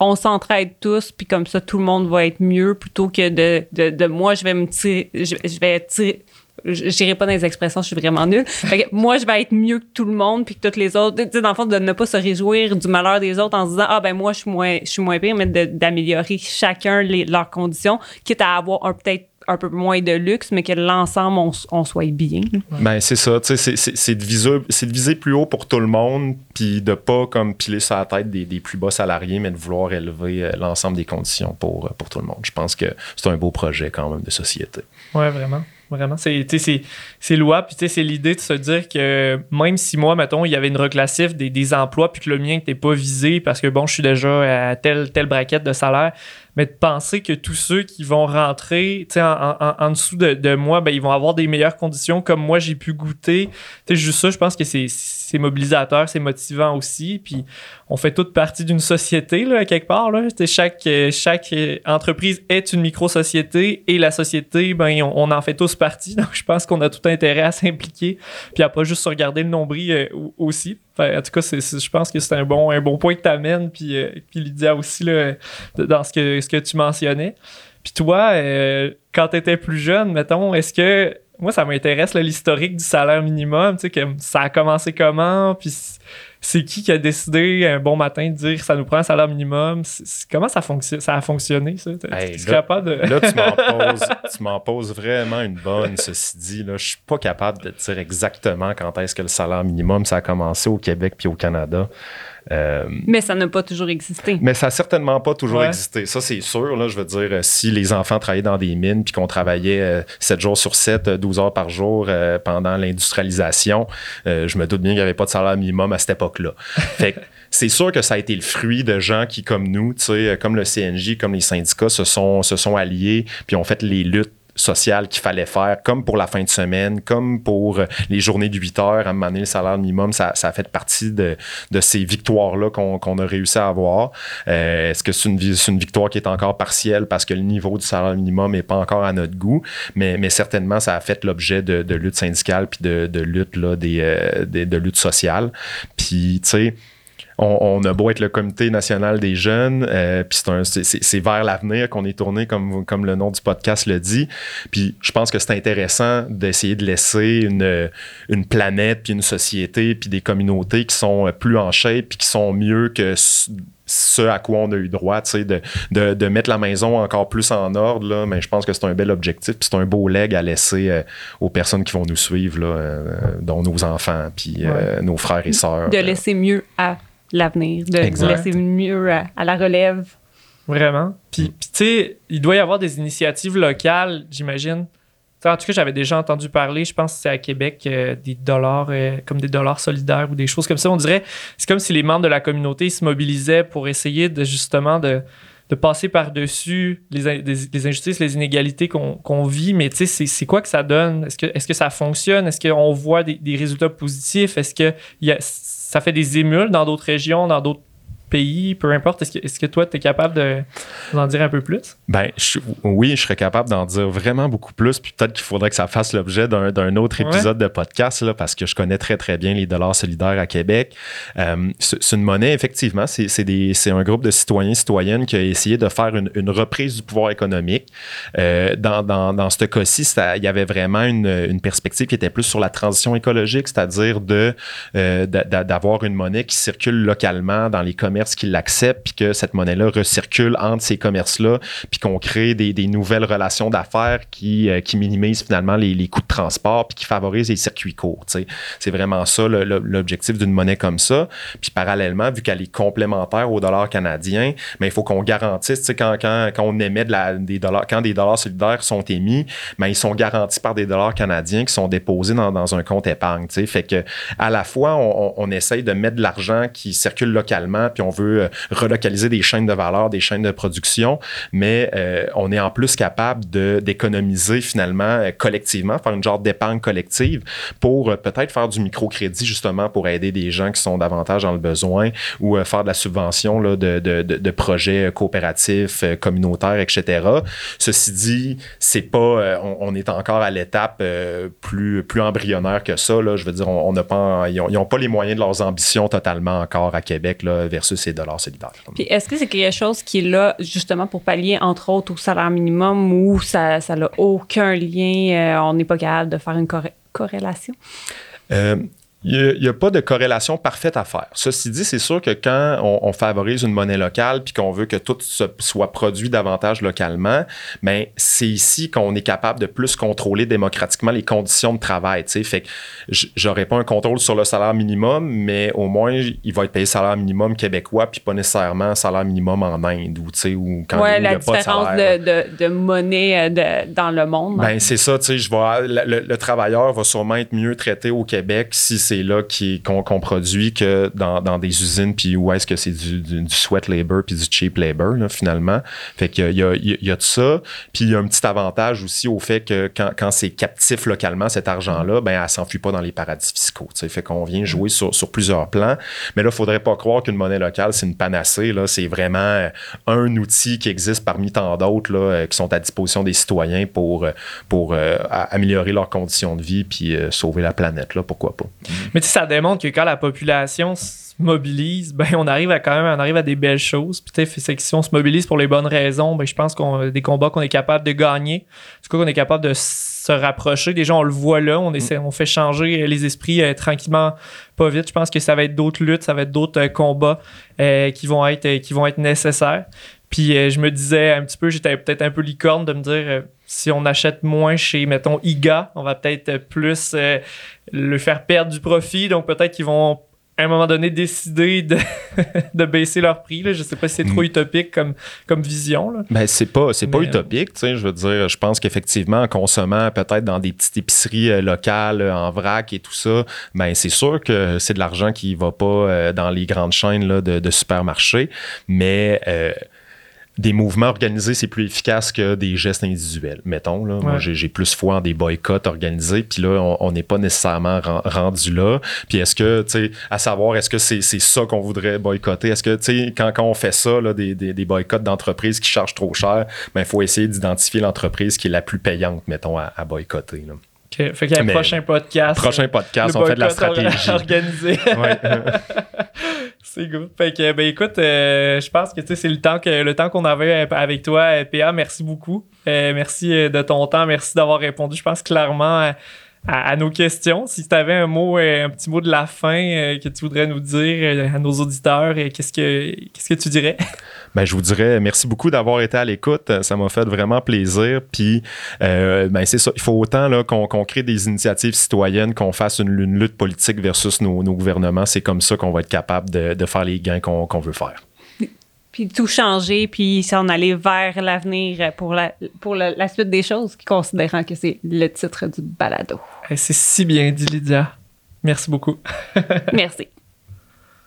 On s'entraide tous, puis comme ça, tout le monde va être mieux plutôt que de, de, de moi, je vais me tirer, je, je vais tirer je n'irai pas dans les expressions, je suis vraiment nulle. moi, je vais être mieux que tout le monde puis que toutes les autres. Tu sais, dans le fond, de ne pas se réjouir du malheur des autres en se disant, ah ben moi, je suis moins, je suis moins pire, mais d'améliorer chacun leurs conditions, quitte à avoir un peut-être un peu moins de luxe, mais que l'ensemble, on, soit bien. Ben, c'est ça. C'est de, viser, de viser plus haut pour tout le monde, puis de pas comme piler sur la tête des, des plus bas salariés, mais de vouloir élever euh, l'ensemble des conditions pour, pour tout le monde. Je pense que c'est un beau projet quand même de société. Ouais, vraiment. Vraiment, c'est, louable. Puis, c'est l'idée de se dire que même si moi, mettons, il y avait une reclassif des, des emplois, puis que le mien n'était pas visé parce que, bon, je suis déjà à telle, telle braquette de salaire, mais de penser que tous ceux qui vont rentrer en, en, en, dessous de, moi, ben, ils vont avoir des meilleures conditions comme moi j'ai pu goûter. sais juste ça, je pense que c'est mobilisateur, c'est motivant aussi. Puis on fait toute partie d'une société, là, quelque part. Là. Chaque, chaque entreprise est une micro-société et la société, ben, on, en fait tous partie. Donc je pense qu'on a tout intérêt à s'impliquer. Puis à pas juste se regarder le nombril euh, aussi en tout cas, je pense que c'est un bon, un bon point que tu amènes, puis, euh, puis Lydia aussi, là, dans ce que, ce que tu mentionnais. Puis toi, euh, quand tu étais plus jeune, mettons, est-ce que. Moi, ça m'intéresse l'historique du salaire minimum, tu sais, que ça a commencé comment, puis c'est qui qui a décidé un bon matin de dire ça nous prend un salaire minimum? comment ça, fonctionne, ça a fonctionné, ça? là, de... là, tu m'en poses, vraiment une bonne, ceci dit. Là, je suis pas capable de dire exactement quand est-ce que le salaire minimum, ça a commencé au Québec puis au Canada. Euh, mais ça n'a pas toujours existé. Mais ça n'a certainement pas toujours existé. Ça, c'est sûr. Là, je veux dire, si les enfants travaillaient dans des mines puis qu'on travaillait 7 euh, jours sur 7, 12 euh, heures par jour pendant l'industrialisation, je me doute bien qu'il n'y avait pas de salaire minimum à cette fait c'est sûr que ça a été le fruit de gens qui, comme nous, comme le CNJ, comme les syndicats, se sont, se sont alliés puis ont fait les luttes social qu'il fallait faire, comme pour la fin de semaine, comme pour euh, les journées de 8 heures, à un le salaire minimum, ça, ça a fait partie de, de ces victoires-là qu'on a réussi à avoir. Euh, est-ce que c'est une, une, victoire qui est encore partielle parce que le niveau du salaire minimum n'est pas encore à notre goût, mais, mais certainement, ça a fait l'objet de, de lutte syndicale puis de, de lutte, là, euh, de lutte sociale. Puis, tu sais, on, a beau être le comité national des jeunes, euh, puis c'est vers l'avenir qu'on est tourné, comme, comme le nom du podcast le dit. Puis je pense que c'est intéressant d'essayer de laisser une, une planète, puis une société, puis des communautés qui sont plus en shape, puis qui sont mieux que ce à quoi on a eu droit, de, de, de, mettre la maison encore plus en ordre. Là, mais je pense que c'est un bel objectif, puis c'est un beau leg à laisser euh, aux personnes qui vont nous suivre, là, euh, dont nos enfants, puis nos frères et sœurs. De laisser mieux à l'avenir, de laisser mieux à, la relève. Vraiment. Puis, tu sais, il doit y avoir des initiatives locales, j'imagine. En tout cas, j'avais déjà entendu parler, je pense que c'est à Québec, euh, des dollars, euh, comme des dollars solidaires ou des choses comme ça. On dirait, c'est comme si les membres de la communauté se mobilisaient pour essayer de justement de, de passer par-dessus les, les, injustices, les inégalités qu'on vit. Mais tu sais, c'est quoi que ça donne? Est-ce que, est -ce que ça fonctionne? Est-ce qu'on voit des, des, résultats positifs? Est-ce que y a, ça fait des émules dans d'autres régions, dans d'autres pays, peu importe. Est-ce que, est que, toi, tu es capable d'en dire un peu plus? Ben, oui, je serais capable d'en dire vraiment beaucoup plus. Puis peut-être qu'il faudrait que ça fasse l'objet d'un autre épisode de podcast, là, parce que je connais très, très bien les dollars solidaires à Québec. Euh, c'est une monnaie, effectivement. C'est un groupe de citoyens, citoyennes qui a essayé de faire une, une reprise du pouvoir économique. Euh, dans, dans, dans ce cas-ci, il y avait vraiment une, une, perspective qui était plus sur la transition écologique, c'est-à-dire de euh, d'avoir une monnaie qui circule localement dans les commerces qui l'acceptent, puis que cette monnaie-là recircule entre ces commerces-là, puis qu'on crée des, nouvelles relations d'affaires qui, euh, qui minimisent finalement les, coûts de transport, puis qui favorisent les circuits courts. C'est vraiment ça l'objectif d'une monnaie comme ça. Puis parallèlement, vu qu'elle est complémentaire au dollar canadien, mais il faut qu'on garantisse, quand, quand, quand on émet des dollars, quand des dollars solidaires sont émis, mais ils sont garantis par des dollars canadiens qui sont déposés dans, un compte épargne. Fait que à la fois, on, on essaye de mettre de l'argent qui circule localement, puis on veut euh, relocaliser des chaînes de valeur, des chaînes de production, mais euh, on est en plus capable d'économiser finalement euh, collectivement, faire une genre d'épargne collective pour peut-être faire du microcrédit justement pour aider des gens qui sont davantage dans le besoin ou faire de la subvention là, de, de, de, projets coopératifs, communautaires, etc. Ceci dit, c'est pas, on, est encore à l'étape plus, plus embryonnaire que ça. Là. Je veux dire, on, n'a pas, ils n'ont pas les moyens de leurs ambitions totalement encore à Québec là, versus ces dollars solidaires. Puis est-ce que c'est quelque chose qui est là justement pour pallier, entre autres, au salaire minimum ou ça n'a aucun lien, euh, on n'est pas capable de faire une corrélation? Euh, il n'y a, pas de corrélation parfaite à faire. Ceci dit, c'est sûr que quand on, favorise une monnaie locale puis qu'on veut que tout soit produit davantage localement, mais ben, c'est ici qu'on est capable de plus contrôler démocratiquement les conditions de travail. sais. Fait que j'aurais pas un contrôle sur le salaire minimum, mais au moins il va être payé salaire minimum québécois puis pas nécessairement salaire minimum en Inde ou tu ou quand il n'y a pas de salaire. De, de, monnaie euh, dans le monde. Ben c'est ça. Tu sais, je vois le, le, travailleur va sûrement être mieux traité au Québec si c'est là qu'on produit que dans, des usines, puis où est-ce que c'est du, sweat labor puis du cheap labor, finalement. Fait qu'il y a, il y a de ça. Puis il y a un petit avantage aussi au fait que quand, c'est captif localement, cet argent-là, ben, elle s'enfuit pas dans les paradis fiscaux. Fait qu'on vient jouer sur, plusieurs plans. Mais là, il faudrait pas croire qu'une monnaie locale, c'est une panacée. C'est vraiment un outil qui existe parmi tant d'autres euh, qui sont à disposition des citoyens pour, pour euh, améliorer leurs conditions de vie puis euh, sauver la planète. Là, pourquoi pas? Mais tu sais, ça démontre que quand la population se mobilise, ben on arrive à quand même on arrive à des belles choses. Puis si on se mobilise pour les bonnes raisons, ben je pense qu'on des combats qu'on est capable de gagner, du coup qu'on est capable de se rapprocher. Déjà on le voit là, on essaie, on fait changer les esprits euh, tranquillement, pas vite. Je pense que ça va être d'autres luttes, ça va être d'autres euh, combats euh, qui vont être qui vont être nécessaires. Puis je me disais un petit peu, j'étais peut-être un peu licorne de me dire si on achète moins chez, mettons, IGA, on va peut-être plus euh, le faire perdre du profit. Donc, peut-être qu'ils vont, à un moment donné, décider de, de baisser leur prix. Là. Je sais pas si c'est trop mm. utopique comme, comme vision. Là. Ben, c'est pas, c'est pas utopique. Je veux dire, je pense qu'effectivement, en consommant peut-être dans des petites épiceries euh, locales, euh, en vrac et tout ça, ben, c'est sûr que c'est de l'argent qui va pas dans les grandes chaînes là, de, de supermarchés. Mais des mouvements organisés, c'est plus efficace que des gestes individuels. Mettons, là, moi, j'ai plus foi en des boycotts organisés, puis là, on n'est pas nécessairement rendu là. Puis est-ce que, tu sais, à savoir, est-ce que c'est ça qu'on voudrait boycotter? Est-ce que, tu sais, quand, quand, on fait ça, là, des, des, des boycotts d'entreprises qui chargent trop cher, il ben, faut essayer d'identifier l'entreprise qui est la plus payante, mettons, à, boycotter. Là. Fait qu'il y a un prochain podcast. Prochain podcast, on fait de la stratégie. Organisé. C'est good. Fait que, ben écoute, euh, je pense que c'est le temps que le temps qu'on avait avec toi, PA. Merci beaucoup. Euh, merci euh, de ton temps. Merci d'avoir répondu. Je pense clairement à, nos questions. Si tu avais un mot, un petit mot de la fin que tu voudrais nous dire à nos auditeurs, qu'est-ce que qu'est-ce que tu dirais? Ben, je vous dirais merci beaucoup d'avoir été à l'écoute. Ça m'a fait vraiment plaisir. Puis, ben, c'est ça. Il faut autant là, qu'on, crée des initiatives citoyennes, qu'on fasse une, lutte politique versus nos, gouvernements. C'est comme ça qu'on va être capable de, faire les gains qu'on, veut faire puis tout changer, puis s'en aller vers l'avenir pour la, pour la, suite des choses, considérant que c'est le titre du balado. C'est si bien dit, Lydia. Merci beaucoup. Merci.